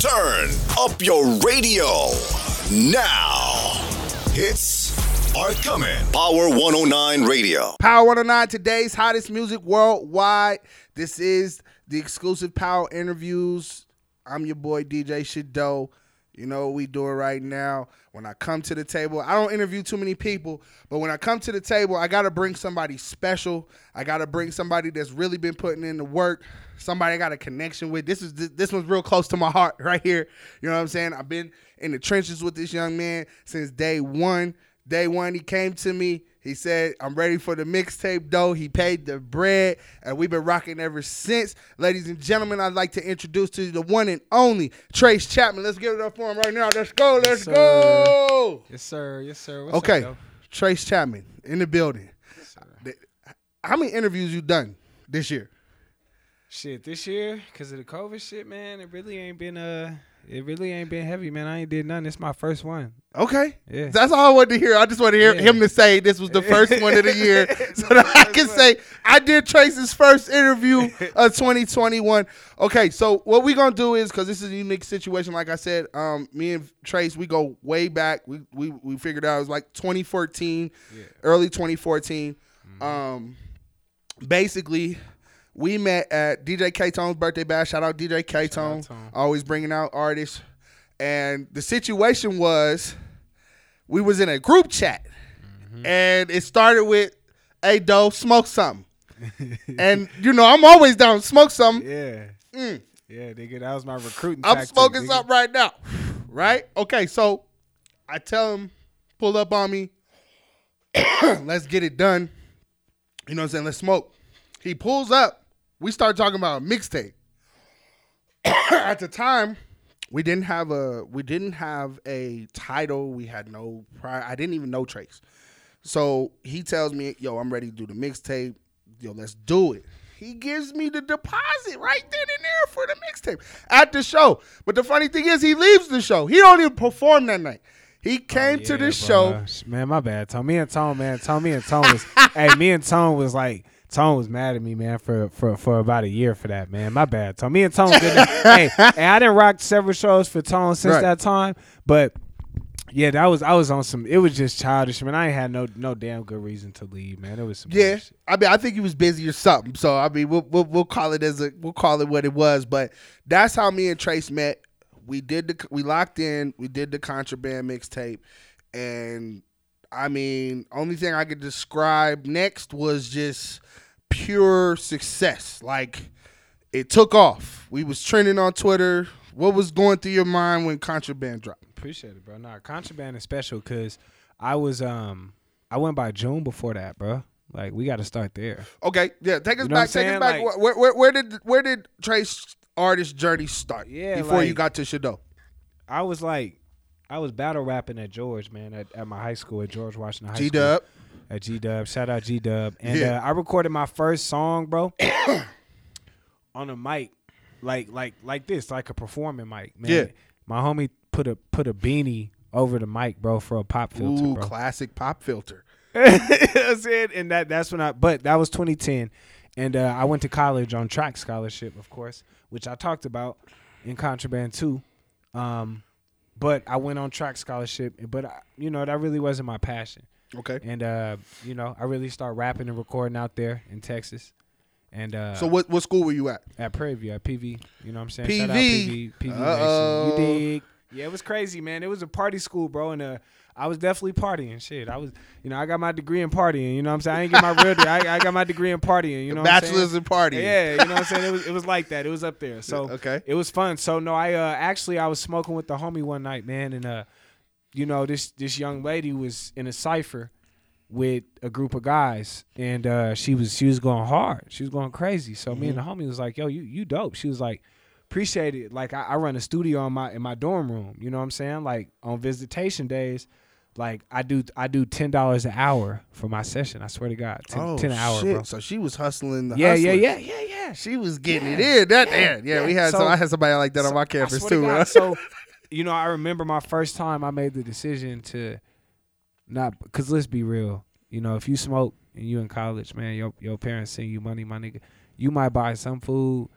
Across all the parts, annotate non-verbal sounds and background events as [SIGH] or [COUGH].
Turn up your radio now. Hits are coming. Power 109 Radio. Power 109, today's hottest music worldwide. This is the exclusive Power interviews. I'm your boy DJ Shadow. You know what we doing right now. When I come to the table, I don't interview too many people, but when I come to the table, I gotta bring somebody special. I gotta bring somebody that's really been putting in the work. Somebody I got a connection with. This is this one's real close to my heart [LAUGHS] right here. You know what I'm saying? I've been in the trenches with this young man since day one. Day one, he came to me. He said, I'm ready for the mixtape, though. He paid the bread, and we've been rocking ever since. Ladies and gentlemen, I'd like to introduce to you the one and only Trace Chapman. Let's give it up for him right now. Let's go. Let's sir. go. Yes, sir. Yes, sir. What's Okay. Up, Trace Chapman in the building. Yes, sir. How many interviews you done this year? Shit, this year, cause of the COVID shit, man, it really ain't been uh, it really ain't been heavy, man. I ain't did none. It's my first one. Okay. Yeah. That's all I wanted to hear. I just want to hear Yeah. him to say this was the first one of the [LAUGHS] year so that I can say I did Trace's first interview of [LAUGHS] 2021. Okay, so what we going to do is cuz this is a unique situation like I said, um me and Trace we go way back. We we we figured out it was like 2014, Yeah. early 2014. Um basically we met at DJ K Tone's birthday bash. Shout out DJ K Tone. Always bringing out artists. And the situation was we was in a group chat. And it started with, hey, Doe, smoke something. [LAUGHS] and, you know, I'm always down, to smoke something. Yeah. Mm. Yeah, nigga, that was my recruiting. I'm tactic, smoking nigga. something right now. Right? Okay, so I tell him, pull up on me. [COUGHS] Let's get it done. You know what I'm saying? Let's smoke. He pulls up. We start talking about mixtape. [COUGHS] At the time, we didn't have a we didn't have a title. We had no prior. I didn't even know Trace. So he tells me, "Yo, I'm ready to do the mixtape. Yo, let's do it." He gives me the deposit right then and there for the mixtape at the show. But the funny thing is, he leaves the show. He don't even perform that night. He oh, came to Oh, Yeah, the show. Man, my bad. Tone, me and Tone, man. Tone, me and Tone was. [LAUGHS] hey, me and Tone was like. Tone was mad at me, man, for for for about a year for that, man. My bad, Tone. Me and Tone, good. [LAUGHS] hey, and I didn't rock several shows for Tone since Right. that time, but yeah, that was I was on some. It was just childish, man. I ain't had no no damn good reason to leave, man. It was some Yeah, bullshit. I mean, I think he was busy or something. So I mean, we'll, we'll we'll call it as a we'll call it what it was. But that's how me and Trace met. We did the we locked in. We did the contraband mixtape, and I mean, only thing I could describe next was just pure success. Like it took off. We was trending on Twitter. What was going through your mind when contraband dropped? Appreciate it, bro. Nah, contraband is special because I was um I went by June before that, bro. Like we got to start there. Okay, yeah, take us You know back. Take us back. Like- where, where, where did where did Trace artist journey start? Yeah, before you got to Shadow. I was like, I was battle rapping at George, man, at, at my high school at George Washington High G School. Dub. At G Dub. Shout out G Dub. And Yeah. uh, I recorded my first song, bro, [COUGHS] on a mic, like like like this, like a performing mic, man. Yeah. My homie put a put a beanie over the mic, bro, for a pop filter, Ooh, bro. classic pop filter. [LAUGHS] that's it. And that that's when I but that was 2010. And uh, I went to college on track scholarship, of course, which I talked about in Contraband too. Um, but I went on track scholarship, but I, you know that really wasn't my passion. Okay. And uh, you know, I really started rapping and recording out there in Texas. And uh, So what what school were you at? at Prairie View, at PV, you know what I'm saying? Shout out PV. PV, PV. Nation. You dig? Yeah, it was crazy, man. It was a party school, bro, and uh, I was definitely partying. Shit, I was, you know, I got my degree in partying. You know what I'm saying? I ain't get my real degree. I, I got my degree in partying. You know, what I'm saying? Bachelor's in party. Yeah, you know what I'm saying? It was it was like that. It was up there. So Okay. it was fun. So no, I uh, actually I was smoking with the homie one night, man, and uh, you know this this young lady was in a cipher with a group of guys, and uh, she was she was going hard. She was going crazy. So me and the homie was like, "Yo, you you dope." She was like, "Appreciate it." Like I, I run a studio in my in my dorm room. You know what I'm saying? Like on visitation days. Like I do, I do ten dollars an hour for my session. I swear to God, 10, Oh 10 an hour, shit! bro. So she was hustling the Yeah, yeah, hustlers. yeah, yeah, yeah. She was getting it in. That yeah, yeah. We had So- so, I had somebody like that on my campus to too. God. So, [LAUGHS] you know, I remember my first time I made the decision to not because let's be real. You know, if you smoke and you in college, man, your your parents send you money, my nigga, you might buy some food,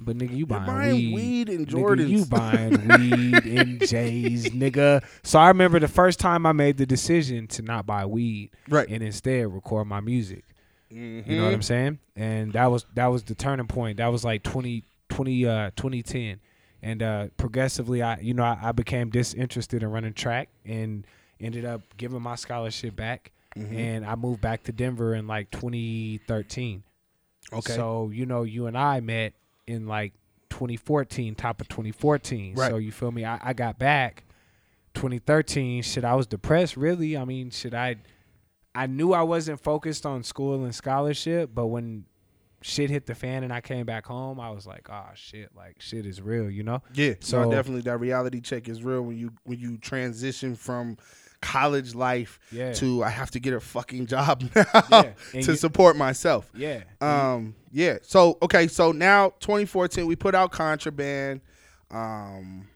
But nigga, you buying, buying weed. weed and Nigga, you Jordans. buying weed and [LAUGHS] J's, nigga. So I remember the first time I made the decision to not buy weed Right. and instead record my music. You know Mm-hmm. what I'm saying? And that was that was the turning point. That was like 20, 20, uh, 2010. And uh, progressively, I you know I, I became disinterested in running track and ended up giving my scholarship back. Mm-hmm. And I moved back to Denver in like 2013. Okay. So you know, you and I met in like 2014, top of 2014. Right. So you feel me? I, I got back 2013. Shit, I was depressed. Really, I mean, shit, I I knew I wasn't focused on school and scholarship, but when shit hit the fan and I came back home, I was like, oh shit, like shit is real, you know? Yeah, so So- definitely that reality check is real when you when you transition from college life Yeah. to I have to get a fucking [LAUGHS] job now Yeah, [LAUGHS] to support myself. Yeah. Um, yeah. So okay, so now 2014, we put out Contraband. Um,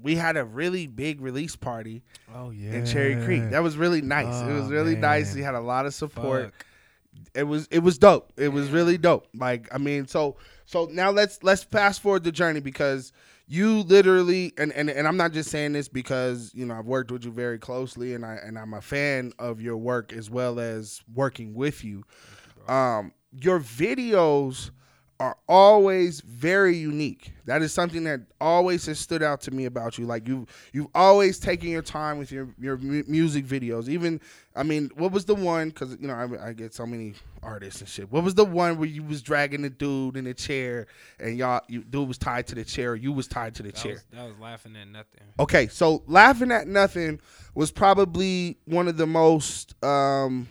we had a really big release party oh yeah. in Cherry Creek. That was really nice. it was Oh, really nice. man. We had a lot of support Fuck. it was it was dope. It was really dope. Like I mean, so so now let's let's fast forward the journey because you literally and, and and I'm not just saying this because you know I've worked with you very closely and I and I'm a fan of your work as well as working with you. Um, your videos are always very unique. That is something that always has stood out to me about you. Like you, you've always taken your time with your your mu- music videos. Even, I mean, what was the one? Because you know, I, I get so many artists and shit. What was the one where you was dragging the dude in the chair and y'all, you dude was tied to the chair, you was tied to the That chair? was, that was laughing at nothing. Okay, so laughing at nothing was probably one of the most um,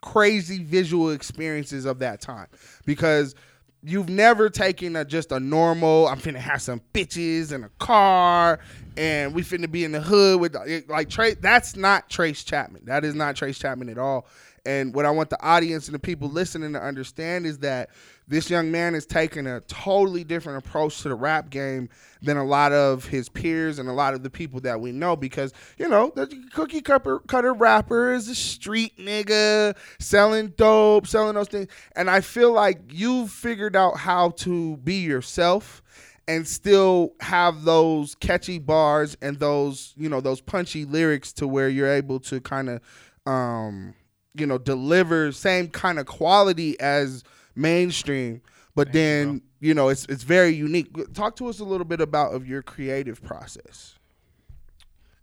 crazy visual experiences of that time because you've never taken a, just a normal. I'm finna have some bitches in a car, and we finna be in the hood with like Trace. That's not Trace Chapman. That is not Trace Chapman at all. And what I want the audience and the people listening to understand is that this young man is taking a totally different approach to the rap game than a lot of his peers and a lot of the people that we know because you know the cookie cutter, cutter rapper is a street nigga selling dope selling those things. And i feel like you've figured out how to be yourself and still have those catchy bars and those you know those punchy lyrics to where you're able to kind of um you know deliver same kind of quality as mainstream but then you know it's it's very unique talk to us a little bit about of your creative process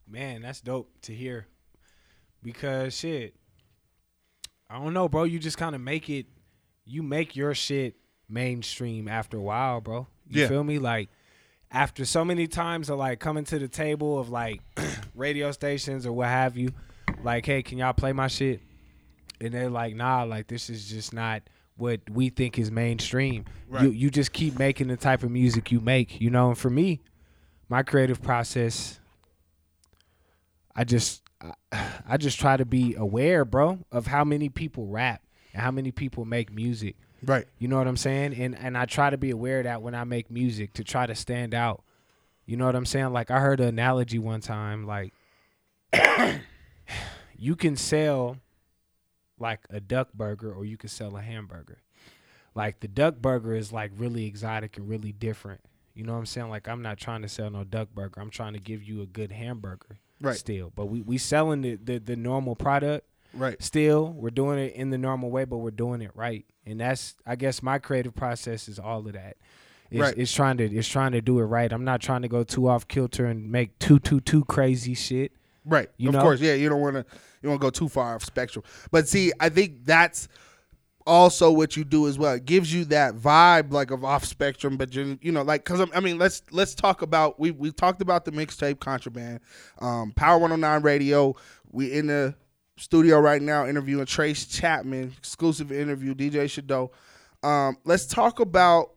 Man, that's dope to hear. Because shit, I don't know, bro. You just kind of make it. You make your shit mainstream after a while, bro. You Yeah. feel me? Like after so many times of like coming to the table of like [CLEARS THROAT] radio stations or what have you, like, hey, can y'all play my shit? And they're like, nah, like this is just not what we think is mainstream. Right. You you just keep making the type of music you make, you know. And for me, my creative process, I just I, [SIGHS] I just try to be aware, bro, of how many people rap and how many people make music. right You know what I'm saying? And and I try to be aware of that when I make music to try to stand out. You know what I'm saying? Like I heard an analogy one time, like [COUGHS] you can sell like a duck burger or you can sell a hamburger. Like the duck burger is like really exotic and really different. You know what I'm saying? Like I'm not trying to sell no duck burger. I'm trying to give you a good hamburger Right. still. But we we selling the, the the normal product right still we're doing it in the normal way but we're doing it right and that's i guess my creative process is all of that it's, Right. it's trying to it's trying to do it right i'm not trying to go too off kilter and make too too too crazy shit Right. You of know? course, yeah, you don't want to you want to go too far off spectrum. But see, I think that's also what you do as well. It gives you that vibe like of off spectrum, but you you know like cuz I mean, let's let's talk about we we talked about the mixtape contraband. Um Power 109 Radio. We in the studio right now interviewing Trace Chapman, exclusive interview DJ Shadow. Um let's talk about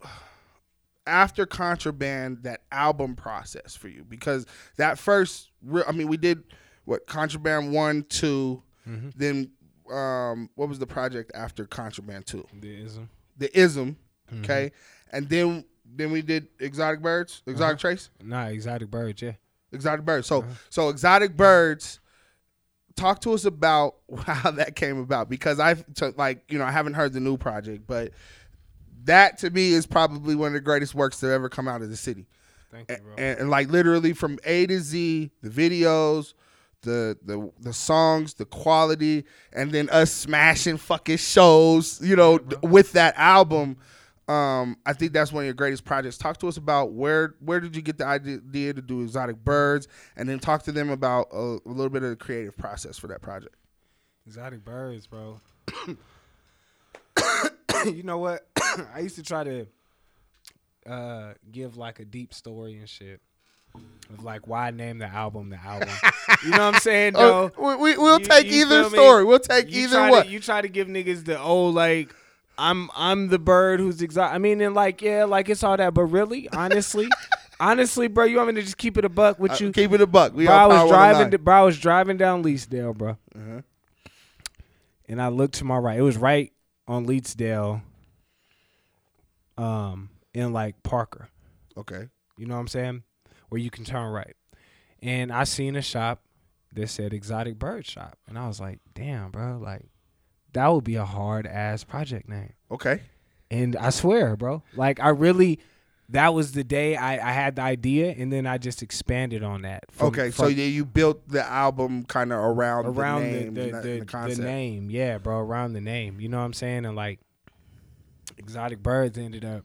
after contraband that album process for you? Because that first re- i mean we did what contraband one 2 mm-hmm. then um what was the project after contraband two? The ism. The ism. Mm-hmm. okay? And then then we did exotic birds? Exotic uh-huh. trace? Nah exotic birds yeah. Exotic birds. So uh-huh. so exotic birds talk to us about [LAUGHS] how that came about because I've like you know i haven't heard the new project but that to me is probably one of the greatest works to ever come out of the city. Thank you, And, bro. and, and, like literally from A to Z, the videos, the the the songs, the quality, and then us smashing fucking shows, you know, d- with that album. Um, I think that's one of your greatest projects. Talk to us about where where did you get the idea to do Exotic Birds, and then talk to them about a, a little bit of the creative process for that project. Exotic birds, bro. [COUGHS] [COUGHS] [COUGHS] [COUGHS] you know what? [COUGHS] I used to try to uh, give like a deep story and shit of like why I named the album the album. [LAUGHS] you know what I'm saying? Oh, though? we, we, we'll You- take you either feel me? story. We'll take you either one. To, you try to give niggas the old like I'm I'm the bird who's exotic. I mean, and like yeah, like it's all that, but really, honestly, [LAUGHS] honestly, bro, you want me to just keep it a buck with Uh, you? Keep it a buck. We bro, I was driving. To, bro, I was driving down Leetsdale, bro, Uh-huh. and I looked to my right. It was right on Leetsdale, um, in like Parker. Okay. You know what I'm saying? Where you can turn right. And I seen a shop that said Exotic Bird Shop. And I was like, damn, bro, like that would be a hard ass project name. Okay. And I swear, bro, like I really that was the day I, I had the idea and then I just expanded on that. from- okay. so yeah, you built the album kind of around around the the name, the, that- the, and the, name. Yeah, bro, around the name. You know what I'm saying? And like Exotic Birds ended up,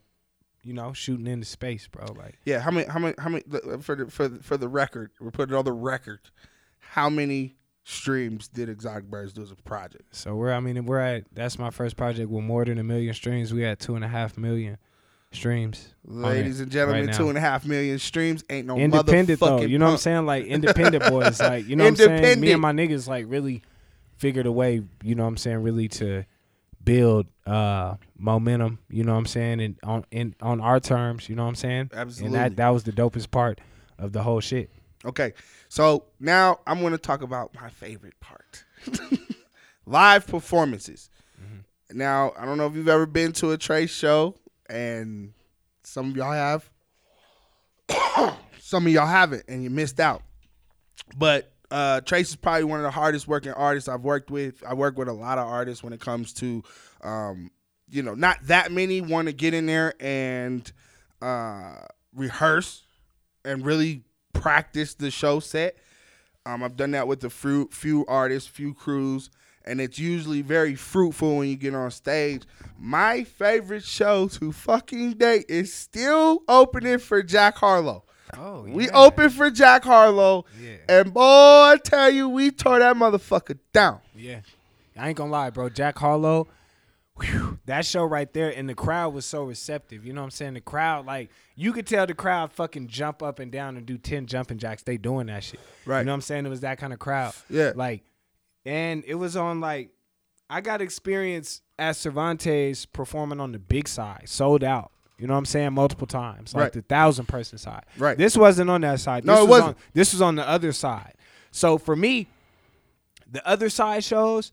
you know, shooting into space, bro. Like Yeah. How many? How many? How many? For the for the, for the record, we're putting on the record. How many streams did Exotic Birds do as a project? So we're I mean we're at that's my first project with more than a million streams. We had two and a half million streams. Ladies and gentlemen, right two and a half million streams ain't no independent though. motherfucking You know what I'm saying? Like independent [LAUGHS] boys. Like you know what I'm saying? Me and my niggas like really figured a way, you know what I'm saying, really to build uh momentum, you know what I'm saying, and on in on our terms, you know what I'm saying? Absolutely. And that that was the dopest part of the whole shit. Okay, so now I'm going to talk about my favorite part: [LAUGHS] live performances. Mm-hmm. Now, I don't know if you've ever been to a Trey show, and some of y'all have. [COUGHS] some of y'all haven't, and you missed out. But uh, Trace is probably one of the hardest working artists I've worked with. I work with a lot of artists when it comes to, um, you know, not that many want to get in there and uh, rehearse and really practice the show set. Um, I've done that with a few, few artists, few crews, and it's usually very fruitful when you get on stage. My favorite show to fucking date is still opening for Jack Harlow. Oh, We open for Jack Harlow, Yeah. and boy, I tell you, we tore that motherfucker down. Yeah. I ain't gonna lie, bro. Jack Harlow, whew, that show right there, and the crowd was so receptive. You know what I'm saying? The crowd, like, you could tell the crowd fucking jump up and down and do 10 jumping jacks. They doing that shit. Right. You know what I'm saying? It was that kind of crowd. Yeah. Like, and it was on, like, I got experience at Cervantes performing on the big side, sold out. You know what I'm saying? Multiple times, like Right. the thousand person side. Right. This wasn't on that side. No, This it was wasn't. On, this was on the other side. So for me, the other side shows,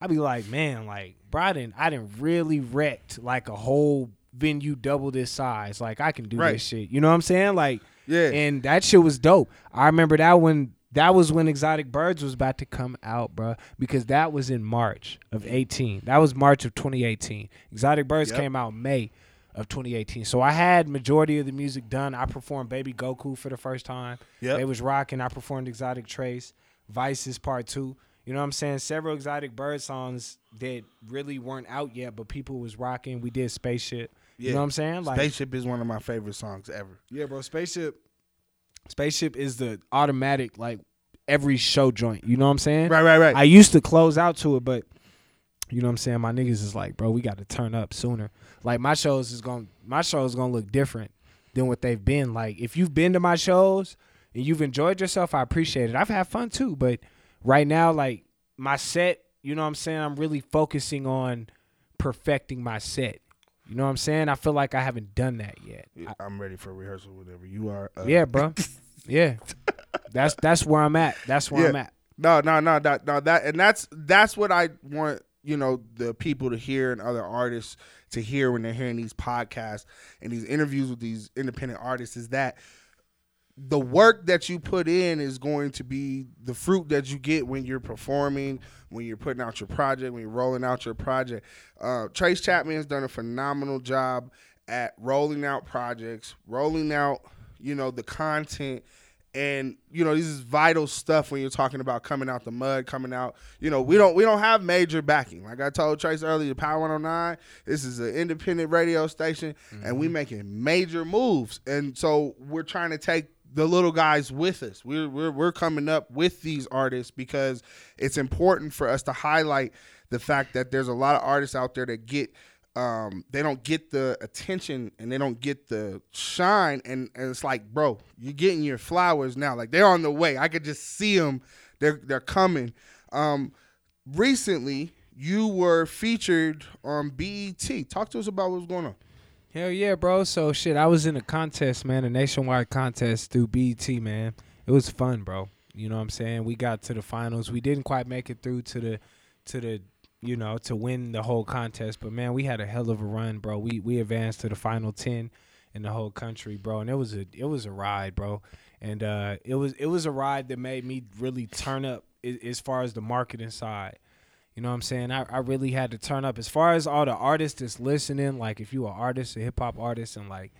I'd be like, man, like, bro, I didn't, really wrecked like a whole venue double this size. Like, I can do Right. this shit. You know what I'm saying? Like, Yeah. And that shit was dope. I remember that when that was when Exotic Birds was about to come out, bro, because that was in March of 18. That was March of 2018. Exotic Birds Yep. came out May of 2018. So I had majority of the music done. I performed Baby Goku for the first time. Yep. They was rocking. I performed Exotic Trace, Vices Part 2. You know what I'm saying? Several Exotic Bird songs that really weren't out yet, but people was rocking. We did Spaceship. Yeah. You know what I'm saying? Like Spaceship is one of my favorite songs ever. yeah, bro. Spaceship. Spaceship is the automatic like every show joint. You know what I'm saying? Right, right, right. I used to close out to it, but you know what I'm saying. My niggas is like, bro, we got to turn up sooner. Like my shows is going, to my shows gonna look different than what they've been. Like if you've been to my shows and you've enjoyed yourself, I appreciate it. I've had fun too, but right now, like my set, you know what I'm saying. I'm really focusing on perfecting my set. You know what I'm saying? I feel like I haven't done that yet. I- I'm ready for rehearsal whenever you are. Uh, yeah, bro. [LAUGHS] Yeah. That's that's where I'm at. That's where Yeah. I'm at. No, no, no, no, no. That and that's that's what I want. You know, the people to hear and other artists to hear when they're hearing these podcasts and these interviews with these independent artists is that the work that you put in is going to be the fruit that you get when you're performing, when you're putting out your project, when you're rolling out your project. Uh, Trace Chapman has done a phenomenal job at rolling out projects, rolling out, you know, the content. And you know this is vital stuff when you're talking about coming out the mud, coming out. You know we don't we don't have major backing. Like I told Trace earlier, Power 109. This is an independent radio station, and we making major moves. And so we're trying to take the little guys with us. We're, we're we're coming up with these artists because it's important for us to highlight the fact that there's a lot of artists out there that get um, they don't get the attention and they don't get the shine. And, and it's like bro you're getting your flowers now. Like they're on the way. I could just see them they're they're coming. Um, recently you were featured on BET talk to us about what's going on Hell yeah, bro. So shit, I was in a contest, man, a nationwide contest through BET, man. It was fun, bro. You know what I'm saying? We got to the finals. We didn't quite make it through to the to the you know, to win the whole contest, but man, we had a hell of a run, bro. We we advanced to the final 10 in the whole country, bro. And it was a it was a ride, bro. And uh it was it was a ride that made me really turn up as far as the marketing side. You know what I'm saying? I, I really had to turn up. As far as all the artists that's listening, like if you are an artist, a hip hop artist, and like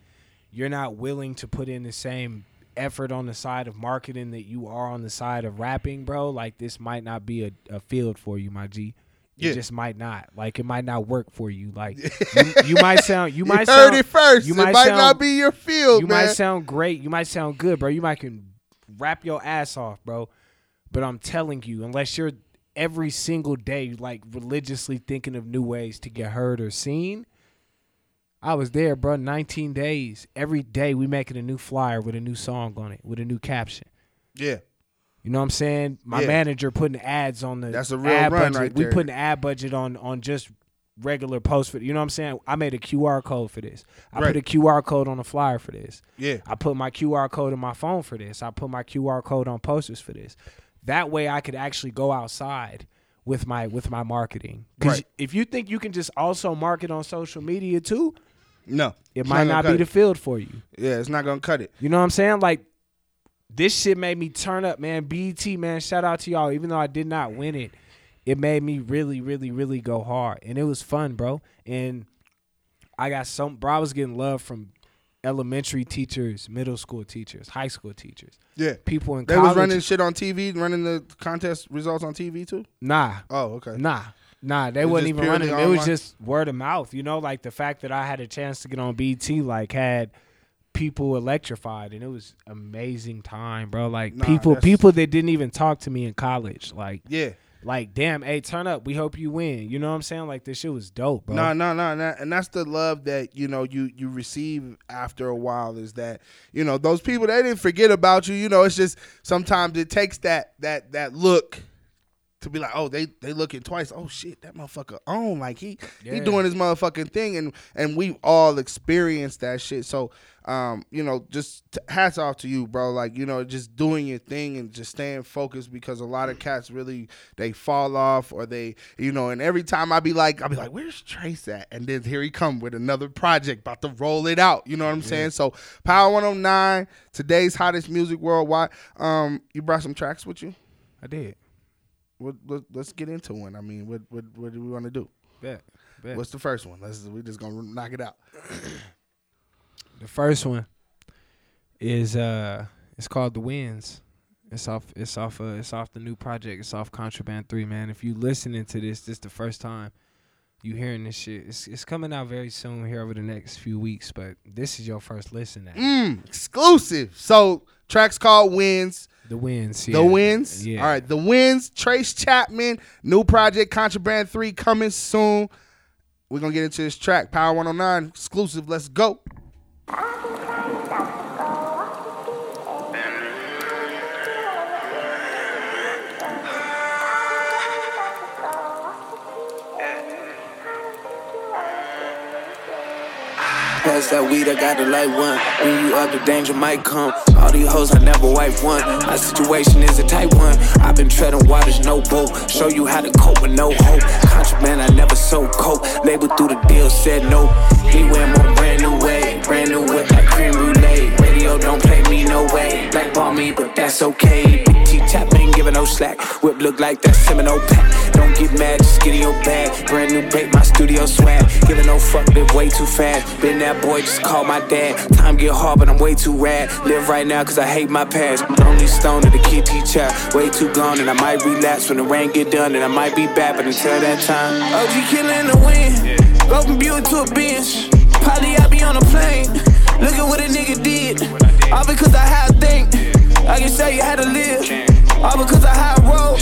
you're not willing to put in the same effort on the side of marketing that you are on the side of rapping, bro, like this might not be a, a field for you, my G. It Yeah. just might not. Like it might not work for you. Like [LAUGHS] you, you might sound you might sound it first you it might might sound- not be your field you man might sound great. You might sound good, bro. You might can rap your ass off, bro. But I'm telling you, unless you're every single day like religiously thinking of new ways to get heard or seen, I was there, bro. 19 days. Every day we making a new flyer with a new song on it, with a new caption. yeah You know what I'm saying? My Yeah. manager putting ads on the That's a real ad run budget. right we there. putting ad budget on on just regular posts for you know what I'm saying? I made a QR code for this. I Right. put a QR code on a flyer for this. yeah I put my QR code in my phone for this. I put my QR code on posters for this. That way I could actually go outside with my with my marketing. Cuz Right. if you think you can just also market on social media too, no it might not cut be the field for you. yeah it's not gonna cut it You know what I'm saying? Like this shit made me turn up, man. BT, man. Shout out to y'all. Even though I did not win it, it made me really, really, really go hard, and it was fun, bro. And I got some, bro. I was getting love from elementary teachers, middle school teachers, high school teachers, yeah people in they college. was running shit on tv running the contest results on tv too Nah, oh okay Nah, nah, they wasn't even running. purely It was just word of mouth. You know, like the fact that I had a chance to get on BT, like had people electrified, and it was amazing time, bro. Like Nah, people, people that didn't even talk to me in college, like, yeah like, damn, hey, turn up. We hope you win. You know what I'm saying? Like this shit was dope, bro. No, no, no, no, and that's the love that you know you you receive after a while. Is that you know those people they didn't forget about you. You know, it's just sometimes it takes that that that look to be like, oh, they they looking twice. Oh shit, that motherfucker on like he he doing his motherfucking thing, and and we all experienced that shit. So, um, you know, just t- hats off to you, bro. Like you know, just doing your thing and just staying focused because a lot of cats really they fall off or they you know, and every time I be like, I be like, where's Trace at? And then here he come with another project about to roll it out. You know what I'm saying? So Power 109, today's hottest music worldwide. Um, you brought some tracks with you. I did. What, let, let's get into one. I mean, what what what do we want to do? Bet. Bet. What's the first one? Let's we just gonna knock it out. [CLEARS THROAT] The first one is uh, it's called The Winds. It's off. It's off. Uh, it's off the new project. It's off Contraband Three, man. If you listening to this, this the first time you hearing this shit. It's it's coming out very soon here over the next few weeks. But this is your first listen. Mm, exclusive. So tracks called Wins. The Winds. The. Wins. Yeah. All right. The Wins. Trace Chapman. New project. Contraband Three coming soon. We're gonna get into this track. Power 109 exclusive. Let's go. Pass that weed, I got the light one. When you up, the danger might come. All these hoes, I never wipe one. My situation is a tight one. I've been treading waters, no boat. Show you how to cope with no hope. Contraband, I never sold coke. Label through the deal, said no. He went my brand new way. Brand new whip like cream brulee. Radio don't play me no way. Blackball me, but that's okay. Tap ain't giving no slack. Whip look like that Seminole pack. Don't get mad, just get in your bag. Brand new break, my studio swag. Giving no fuck, live way too fast. Been that boy, just call my dad. Time get hard, but I'm way too rad. Live right now, cause I hate my past. Only stone to the kid teacher. Way too gone, and I might relapse when the rain get done, and I might be back, but until that time. OG killing the wind. Go from Buick to a bench. Probably I be on a plane. Look at what a nigga did. All because I had a think. I can show you how to live. All because I had a road.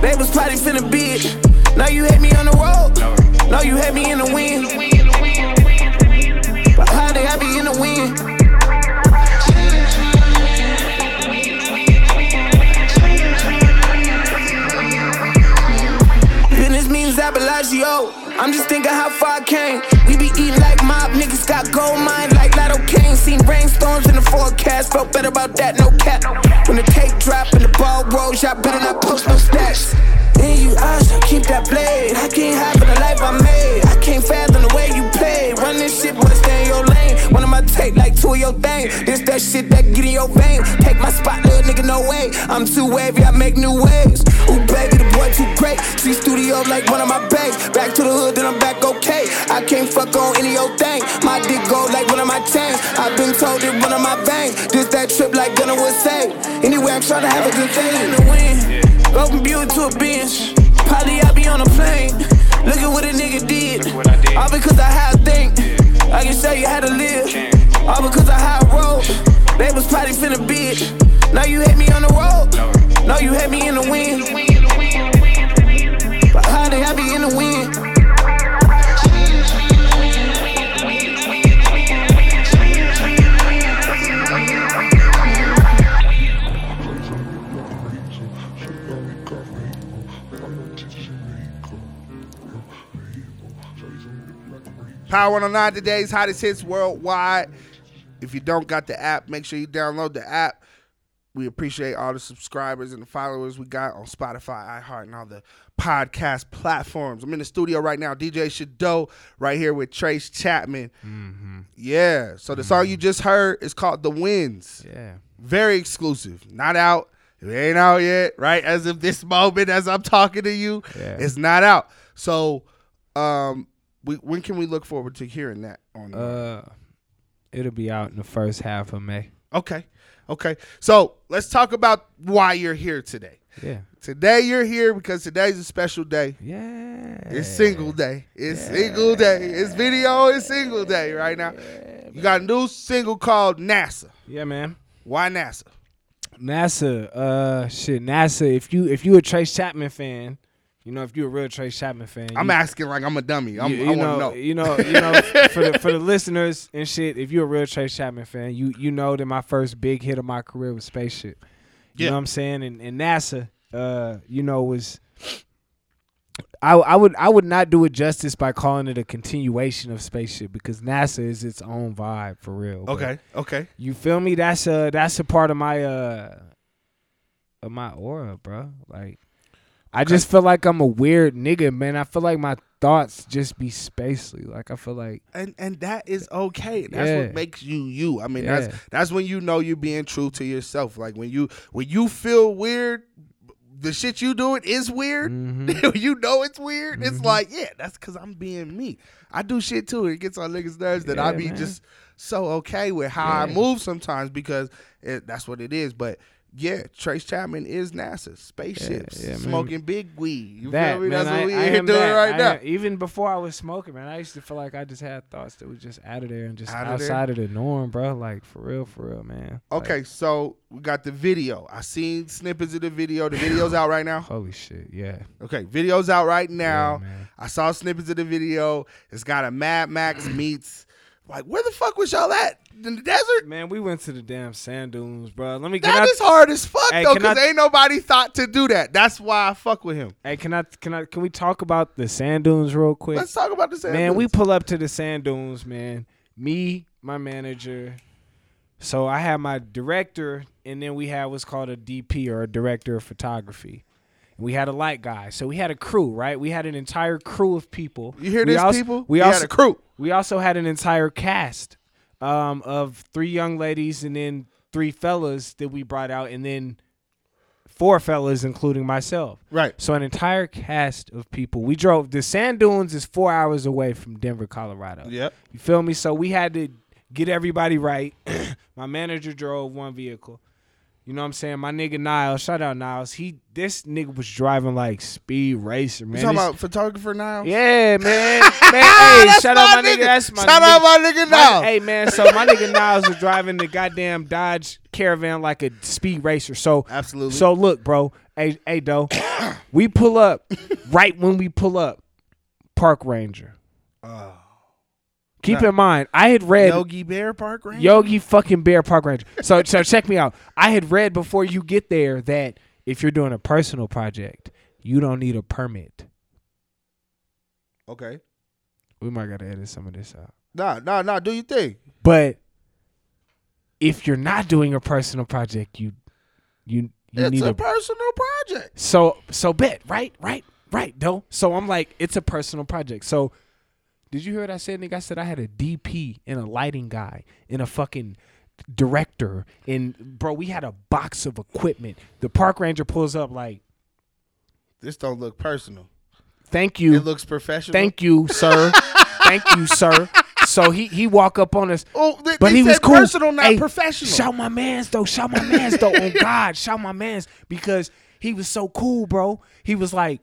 They was probably finna bid. Now you hate me on the road. No, you hate me in the wind. But how they I be in the wind? Means Appalachio. I'm just thinking how far I came. We be eating like mob niggas got gold mine. Rainstorms in the forecast, felt better about that, no cap. When the cake drop and the ball rolls, y'all better not post no stats. In you eyes, I keep that blade. I can't hide for the life I made. Take like two of your thing. This that shit that get in your vein. Take my spot, little nigga, no way. I'm too wavy, I make new waves. Ooh, baby, the boy too great. See studio like one of my banks. Back to the hood, then I'm back okay. I can't fuck on any old thing. My dick go like one of my chains. I've been told it one of my veins. This that trip like Gunna would say. Anyway, I'm trying to have a good thing in the wind. Go from Buick to a bench. Probably I'll be on a plane. Look at what a nigga did. did. All because I had a think. I can show you how to live. All because I road. They was probably finna bid. Now you me on the road. No, you me in the wind. But I be in the wind? Power 109 today's hottest hits worldwide. If you don't got the app, make sure you download the app. We appreciate all the subscribers and the followers we got on Spotify, iHeart, and all the podcast platforms. I'm in the studio right now, DJ Shadow, right here with Trace Chapman. Yeah. So the song you just heard is called The Winds. Yeah. Very exclusive. Not out. It ain't out yet, right? As of this moment, as I'm talking to you, Yeah. it's not out. So, um, we, when can we look forward to hearing that on? Uh, it'll be out in the first half of May. okay, okay. So let's talk about why you're here today. Yeah. Today you're here because today's a special day. Yeah. It's single day. It's single day. It's video. It's single day right now. You got a new single called NASA. Yeah, man. Why NASA? NASA, uh, shit, NASA. If you if you a Trace Chapman fan, you know if you're a real Trace Chapman fan, I'm you, asking like I'm a dummy. I'm, you, I you want to know, know. you know, you know, [LAUGHS] for the for the listeners and shit. If you're a real Trace Chapman fan, you you know that my first big hit of my career was Spaceship. You Yeah. know what I'm saying? And, and NASA, uh, you know, was I I would I would not do it justice by calling it a continuation of Spaceship because NASA is its own vibe for real. But Okay, okay. you feel me? That's a that's a part of my uh of my aura, bro. Like I just feel like I'm a weird nigga, man. I feel like my thoughts just be spacely. Like I feel like and and that is okay. That's Yeah. what makes you you. I mean, Yeah. that's that's when you know you're being true to yourself. Like when you when you feel weird, the shit you doing is weird. Mm-hmm. [LAUGHS] you know it's weird. It's like, yeah, that's because I'm being me. I do shit too. It gets on niggas' nerves that I be man. just so okay with how I move sometimes because it, that's what it is. But yeah, Trace Chapman is NASA spaceships, yeah, man. smoking big weed. You that feel me? man. That's I, what we I doing that. right I now. am- even before I was smoking, man, I used to feel like I just had thoughts that was just out of there and just Out outside of the norm, bro. Like for real, for real, man. Like, Okay, so we got the video. I seen snippets of the video. The video's out right now. [LAUGHS] holy shit, yeah. Okay, video's out right now. Yeah. I saw snippets of the video. It's got a Mad Max meets. Like, where the fuck was y'all at in the desert? Man, we went to the damn sand dunes, bro. Let me That I, is hard as fuck Hey, though, because ain't nobody thought to do that. That's why I fuck with him. Hey, can I can I can we talk about the sand dunes real quick? Let's talk about the sand dunes. man, we pull up to the sand dunes, man. Me, my manager. So I have my director, and then we have what's called a DP or a director of photography. We had a light guy. So we had a crew, right? We had an entire crew of people. You hear We this, also- people? We We had a crew. We also had an entire cast um, of three young ladies and then three fellas that we brought out, and then four fellas, including myself. Right. So an entire cast of people. We drove. The sand dunes is four hours away from Denver, Colorado. Yep. You feel me? So we had to get everybody right. [COUGHS] My manager drove one vehicle. You know what I'm saying? My nigga Niles, shout out Niles. He this nigga was driving like speed racer, You talking This- about photographer now? yeah, man. [LAUGHS] man hey, shout out my my nigga. nigga. That's my Shout nigga. out my nigga My- Niles. Hey man, so my nigga Niles was driving the goddamn Dodge Caravan like a speed racer. So Absolutely. So look, bro. Hey, hey, though. we pull up right when we pull up. Park Ranger. Ah. Keep Nah. in mind, I had read Yogi Bear Park Ranger. Yogi fucking Bear Park Ranger. So [LAUGHS] so check me out. I had read before you get there that if you're doing a personal project, you don't need a permit. Okay. We might gotta edit some of this out. Nah, nah, nah. Do you think? But if you're not doing a personal project, you you you It's need a, a, personal project. so so bet right right right though. So I'm like it's a personal project. So did you hear what I said, nigga? I said I had a DP and a lighting guy and a fucking director and bro, we had a box of equipment. The park ranger pulls up like, This don't look personal. "Thank you, It looks professional. thank you, sir, [LAUGHS] thank you, sir." So he he walk up on us. Oh, they, But they he was cool. Personal, not Hey, professional. Shout my mans though. Shout my mans though. On [LAUGHS] God, shout my mans because he was so cool, bro. He was like,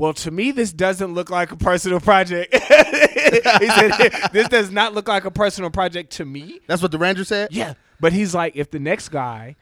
"Well, to me, this doesn't look like a personal project." [LAUGHS] he said, "This does not look like a personal project to me." That's what the Ranger said. Yeah, but he's like, if the next guy,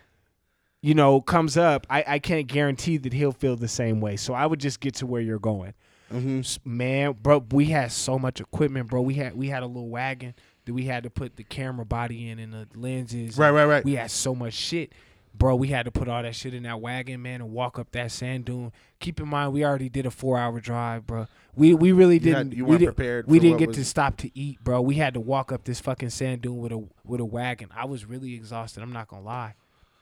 you know, comes up, I, I can't guarantee that he'll feel the same way. So I would just get to where you're going. Mm-hmm. S- Man, bro, we had so much equipment, bro. We had we had a little wagon that we had to put the camera body in and the lenses. Right, right, right. We had so much shit. Bro, we had to put all that shit in that wagon, man, and walk up that sand dune. Keep in mind, we already did a four-hour drive, bro. We we really didn't. you we weren't didn't- prepared We didn't get was- to stop to eat, bro. We had to walk up this fucking sand dune with a with a wagon. I was really exhausted. I'm not gonna lie.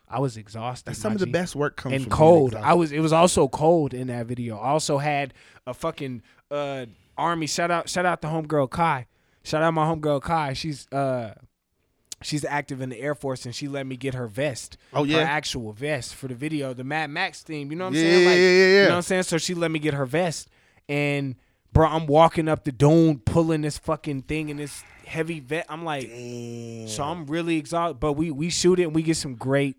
I was exhausted. That's some of the best work comes and cold. I was. It was also cold in that video. I also had a fucking uh army. Shout out. Shout out the homegirl Kai. Shout out my homegirl Kai. She's uh. She's active in the Air Force and she let me get her vest. Oh, yeah? Her actual vest for the video, the Mad Max theme. You know what I'm Yeah, saying? yeah, Like, yeah, yeah, You know what I'm saying? So she let me get her vest. And bro, I'm walking up the dune, pulling this fucking thing in this heavy vest. I'm like, so I'm really exhausted. But we we shoot it and we get some great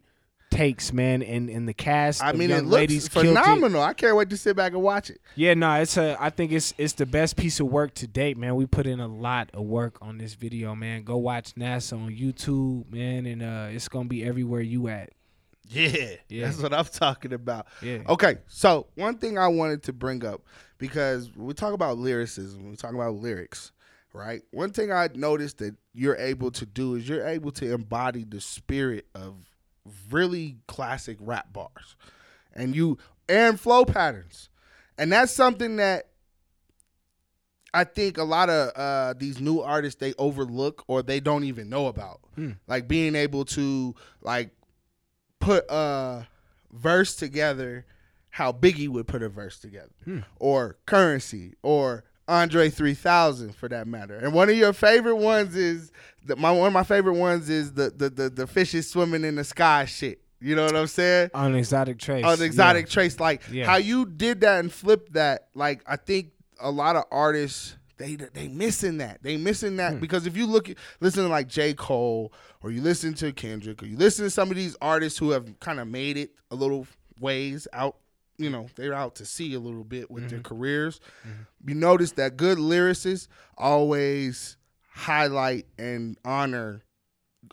takes, man. And and the cast, I mean, it looks ladies killed it. phenomenal. I can't wait to sit back and watch it. Yeah, no, it's a. I think it's it's the best piece of work to date, man. We put in a lot of work on this video, man. Go watch NASA on YouTube, man, and uh, it's gonna be everywhere you at. Yeah, Yeah. that's what I'm talking about. Yeah. Okay, so one thing I wanted to bring up because we talk about lyricism, we talk about lyrics, right? One thing I noticed that you're able to do is you're able to embody the spirit of really classic rap bars, and you and flow patterns, and that's something that I think a lot of uh, these new artists they overlook or they don't even know about, like being able to like put a verse together how Biggie would put a verse together, or Currency, or Andre 3000 for that matter. And one of your favorite ones is the, my one of my favorite ones is the the the, the fishes swimming in the sky shit. You know what I'm saying? On exotic trace. on exotic Yeah. trace like Yeah. how you did that and flipped that like i think a lot of artists they they missing that they missing that hmm. because if you look at listen to like j cole or you listen to kendrick or you listen to some of these artists who have kind of made it a little ways out you know they're out to sea a little bit with their mm-hmm. careers mm-hmm. you notice that good lyricists always highlight and honor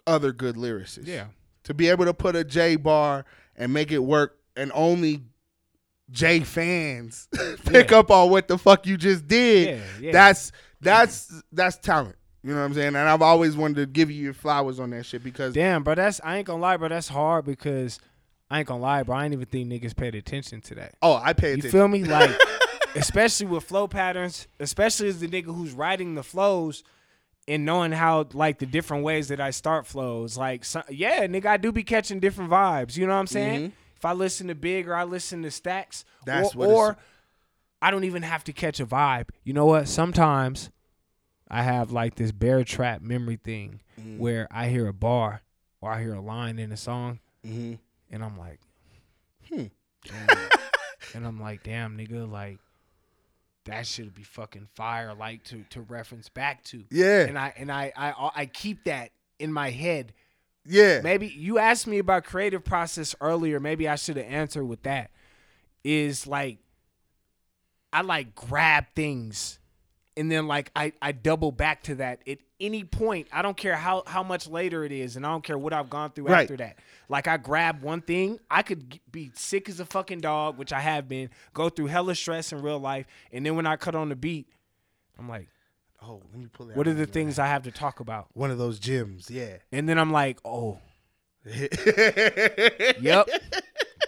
other good lyricists Yeah. to be able to put a J bar and make it work and only J fans [LAUGHS] pick Yeah. up on what the fuck you just did. Yeah, yeah. That's that's that's talent. You know what I'm saying? And I've always wanted to give you your flowers on that shit because Damn, bro. That's I ain't gonna lie, bro. That's hard because I ain't gonna lie, bro. I ain't even think niggas paid attention to that. oh, I pay attention. You feel me? [LAUGHS] Like, especially with flow patterns, especially as the nigga who's writing the flows and knowing how like the different ways that I start flows. Like, so, yeah, nigga, I do be catching different vibes. You know what I'm saying? If I listen to Big or I listen to Stacks, Mm-hmm. That's or, what or I don't even have to catch a vibe. You know what? Sometimes I have like this bear trap memory thing Mm. where I hear a bar or I hear a line in a song, Mhm. And I'm like, Hmm. and, I'm like, damn, nigga, like that should be fucking fire, like to to reference back to. Yeah. And I and I I I keep that in my head. Yeah. Maybe you asked me about creative process earlier. Maybe I should have answered with that. Is like I like grab things and then like I, I double back to that at any point. I don't care how, how much later it is, and I don't care what I've gone through Right. after that. Like I grab one thing, I could be sick as a fucking dog, which I have been, go through hella stress in real life, and then when I cut on the beat, I'm like, oh, let me pull that. what are the things I have to talk about? One of those gyms. Yeah. And then I'm like, oh, [LAUGHS] yep,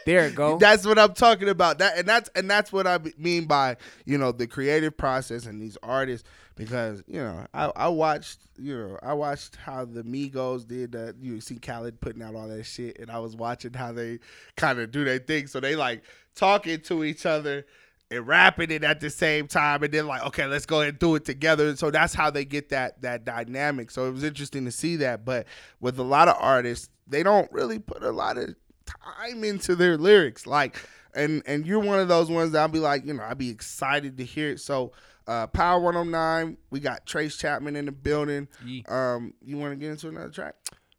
there it go. That's what I'm talking about. That and that's and that's what I mean by you know the creative process and these artists because you know I, I watched you know I watched how the Migos did that. You see Khaled putting out all that shit, and I was watching how they kind of do their thing. So they like talking to each other and rapping it at the same time, and then like okay, let's go ahead and do it together. So that's how they get that that dynamic. So it was interesting to see that. But with a lot of artists, they don't really put a lot of time into their lyrics. Like, and and you're one of those ones that I'll be like, you know, I'd be excited to hear it. So, uh, Power 109, we got Trayce Chapman in the building. Yeah. Um, you want to get into another track?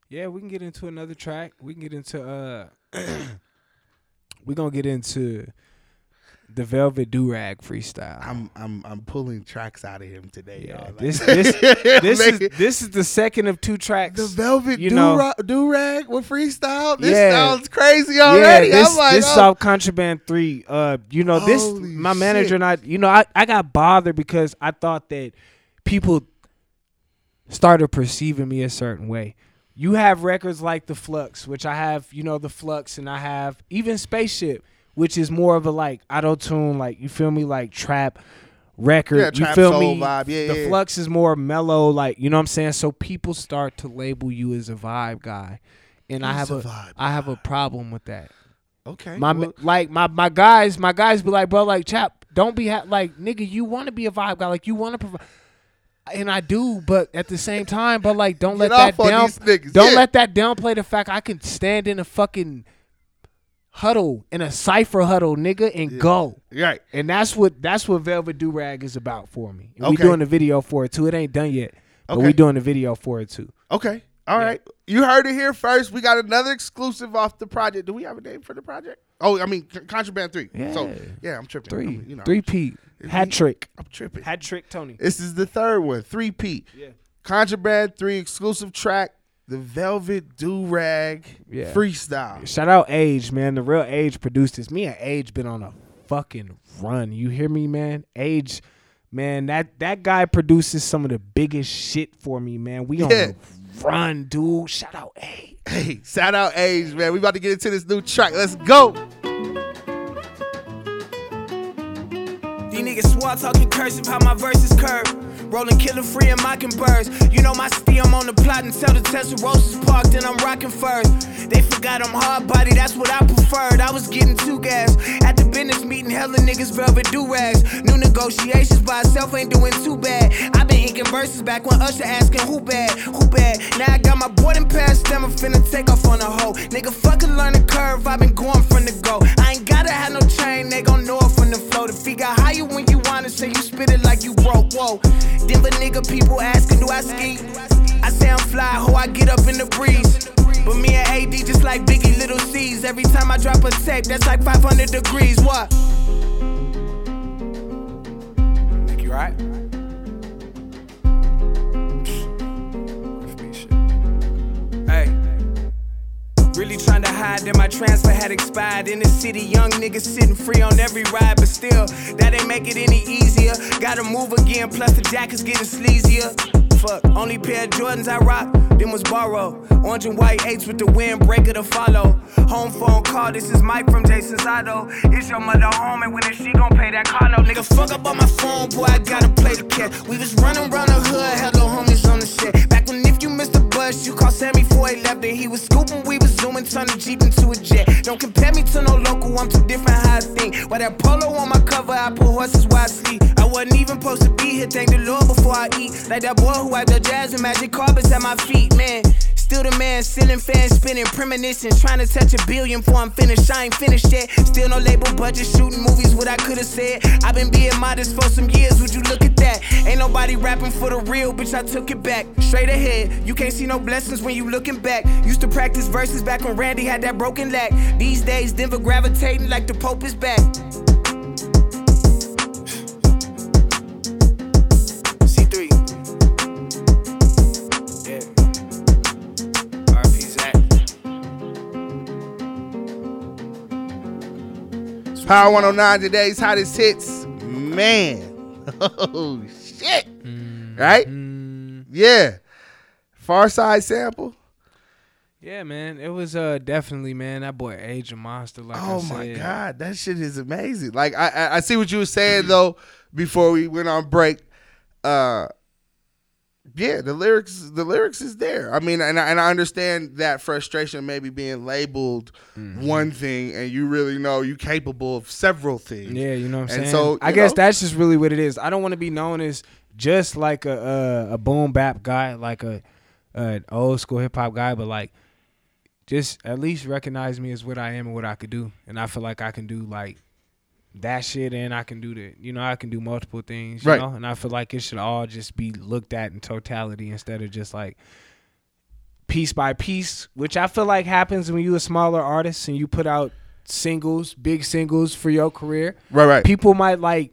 Yeah, we can get into another track. We can get into uh [CLEARS THROAT] we're gonna get into the Velvet Durag freestyle. I'm I'm I'm pulling tracks out of him today, yeah, y'all. Like- this [LAUGHS] this this is this is the second of two tracks. the Velvet you know- do rag with freestyle. This Yeah. sounds crazy already. Yeah, this, I'm like, this oh. is off Contraband Three. Uh, you know this. Holy My manager shit. and I. You know, I I got bothered because I thought that people started perceiving me a certain way. You have records like the Flux, which I have. You know, the Flux, and I have even Spaceship, which is more of a like auto tune, like you feel me, like trap record. Yeah, you trap feel soul me? vibe. Yeah, the yeah. Flux is more mellow, like you know what I'm saying. So people start to label you as a vibe guy, and I have a a I have a problem with that. okay. My well, like my my guys, my guys be like, bro, like chap, don't be ha- like nigga. You want to be a vibe guy, like you want to provide, and I do, but at the same time, but like don't let that down. Don't yeah. let that downplay the fact I can stand in a fucking huddle in a cipher huddle, nigga, and go. right. And that's what that's what Velvet Do Rag is about for me. And we doing the video for it too. It ain't done yet, but Okay. we doing the video for it too. Okay. All right. You heard it here first. We got another exclusive off the project. Do we have a name for the project? Oh, I mean, Con- Contraband 3. Yeah. So, Yeah. yeah, I'm tripping. Three, I'm, you know, three P, If hat trick, I'm tripping. hat trick, Tony. This is the third one. 3P. Yeah. Contraband 3 exclusive track, The Velvet Do Rag Yeah. Freestyle. Shout out Age, man. The real Age produced this. Me and Age been on a fucking run. You hear me, man? Age, man. That that guy produces some of the biggest shit for me, man. We on Yeah. a run, dude. Shout out Age. Hey, shout out Age, man. We about to get into this new track. Let's go. These niggas swore talking cursive, how my verses curve. Rolling killer free and mockingbirds. You know my steel, I'm on the plot sell the Tesla roses parked and I'm rocking first. They forgot I'm hard body, that's what I preferred. I was getting too gas at the business meeting, hella niggas velvet do rags. New negotiations by itself ain't doing too bad. i been inking verses back when Usher asking who bad, who bad. Now I got my boarding pass, them I'm finna take off on a hoe. Nigga fucking learn the curve, i been going from the go. I ain't gotta have no chain, they gon' know it from the flow. The figure higher when you wanna say you spit it like you broke. Whoa, Denver nigga, people asking, do I ski? I say I'm fly, ho, I get up in the breeze. But me and AD just like Biggie Lil' Cease. Every time I drop a tape, that's like 500 degrees. What? Make you right? Really trying to hide that my transfer had expired. In the city, young niggas sitting free on every ride, but still, that ain't make it any easier. Gotta move again, plus the jacket's getting sleazier. Fuck, only pair of Jordans I rock, them was borrowed. Orange and white eights with the windbreaker to follow. Home phone call, this is Mike from Jason's Auto. Is your mother home and when is she gon' pay that car note? Nigga, fuck up on my phone, boy, I gotta play the cat. We was running around the hood, hello homies on the set. Back when if you missed the you called Sammy before he left and he was scooping, we was zooming, turn the Jeep into a jet. Don't compare me to no local, I'm too different how I think. While that polo on my cover, I put horses where I sleep. I wasn't even supposed to be here, thank the Lord before I eat. Like that boy who wiped the jazz and magic carpets at my feet, man. Still the man, ceiling fan spinning, premonitions. Trying to touch a billion before I'm finished. I ain't finished yet. Still no label budget, shooting movies, what I could've said. I've been being modest for some years, would you look at that? Ain't nobody rapping for the real, bitch, I took it back. Straight ahead, you can't see no blessings when you looking back. Used to practice verses back when Randy had that broken leg. These days, Denver gravitating like the Pope is back. Power 109 today's hottest hits. Man. [LAUGHS] Oh shit. Right? Yeah. Far side sample. Yeah, man. It was uh definitely man. That boy Age of Monster. Like I Oh my god, that shit is amazing. Like I, I I see what you were saying though before we went on break. Uh yeah, the lyrics the lyrics is there. I mean, and I, and I understand that frustration maybe being labeled Mm-hmm. one thing and you really know you capable of several things. Yeah, you know what I'm And saying. so, I guess know- that's just really what it is. I don't want to be known as just like a a, a boom bap guy, like a an old school hip hop guy, but like just at least recognize me as what I am and what I could do. And I feel like I can do like that shit and I can do the you know, I can do multiple things. You Right. know? And I feel like it should all just be looked at in totality instead of just like piece by piece, which I feel like happens when you a smaller artist and you put out singles, big singles for your career. Right, right. People might like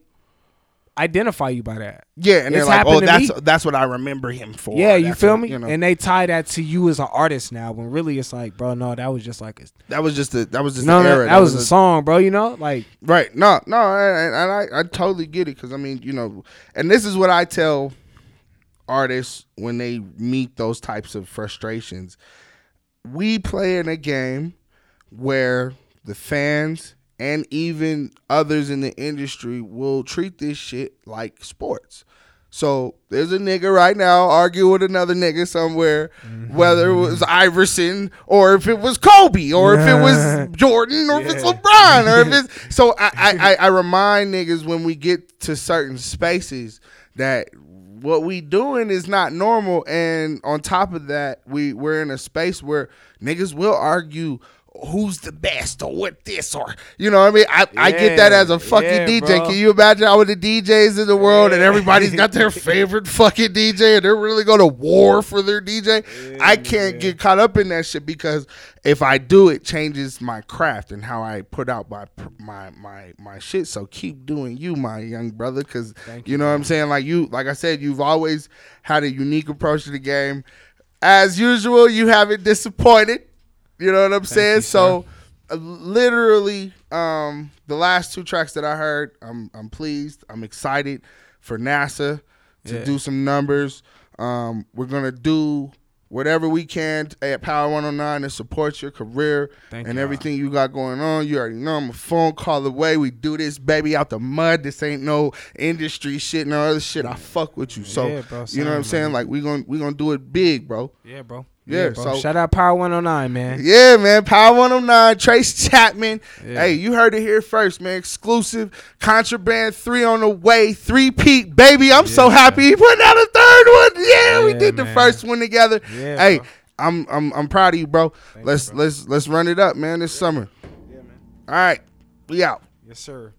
identify you by that. Yeah, and they're It's like, "Oh, that's me. that's what I remember him for." yeah, you That's feel what- me? You know, And they tie that to you as an artist now, when really it's like, bro, no, that was just like, a, that was just a that was just no, no, era. that, was a song, bro. You know, like, Right. No, no, and, and I, I totally get it because I mean, you know, and this is what I tell artists when they meet those types of frustrations. We play in a game where the fans and even others in the industry will treat this shit like sports. So there's a nigga right now arguing with another nigga somewhere, mm-hmm. whether it was Iverson or if it was Kobe or if it was Jordan or if it's LeBron or if [LAUGHS] it's so I, I, I, I remind niggas when we get to certain spaces that what we doing is not normal. And on top of that we we're in a space where niggas will argue who's the best or what this or you know what I mean? I, I get that as a fucking yeah, DJ bro. can you imagine all the DJs in the world and everybody's got their favorite fucking DJ and they're really going to war for their DJ I can't get caught up in that shit because if I do it changes my craft and how I put out my my my my shit. So keep doing you my young brother cuz you know what I'm saying? Like you like I said you've always had a unique approach to the game. As usual you haven't disappointed you know what I'm saying? you, so uh, literally um the last two tracks that I heard, I'm I'm pleased. I'm excited for NASA to Yeah. do some numbers. Um we're going to do whatever we can at Power 109 to support your career Thank and y'all. everything you got going on. You already know I'm a phone call away. We do this baby out the mud. This ain't no industry shit, no other shit. I fuck with you. So Yeah, bro, you know what I'm same, saying? man. Like we to we going to do it big, bro. yeah, bro. Yeah, bro. so- shout out Power 109, man. Yeah, man. Power 109, Trayce Chapman. Yeah. Hey, you heard it here first, man. Exclusive contraband three on the way, three peat, baby. I'm so Yeah. happy he put out a third one. Yeah, we Yeah, did the first one together. Yeah, hey, bro. I'm I'm I'm proud of you, bro. let's let's let's run it up, man, this summer. Yeah, man. All right. We out. Yes, sir.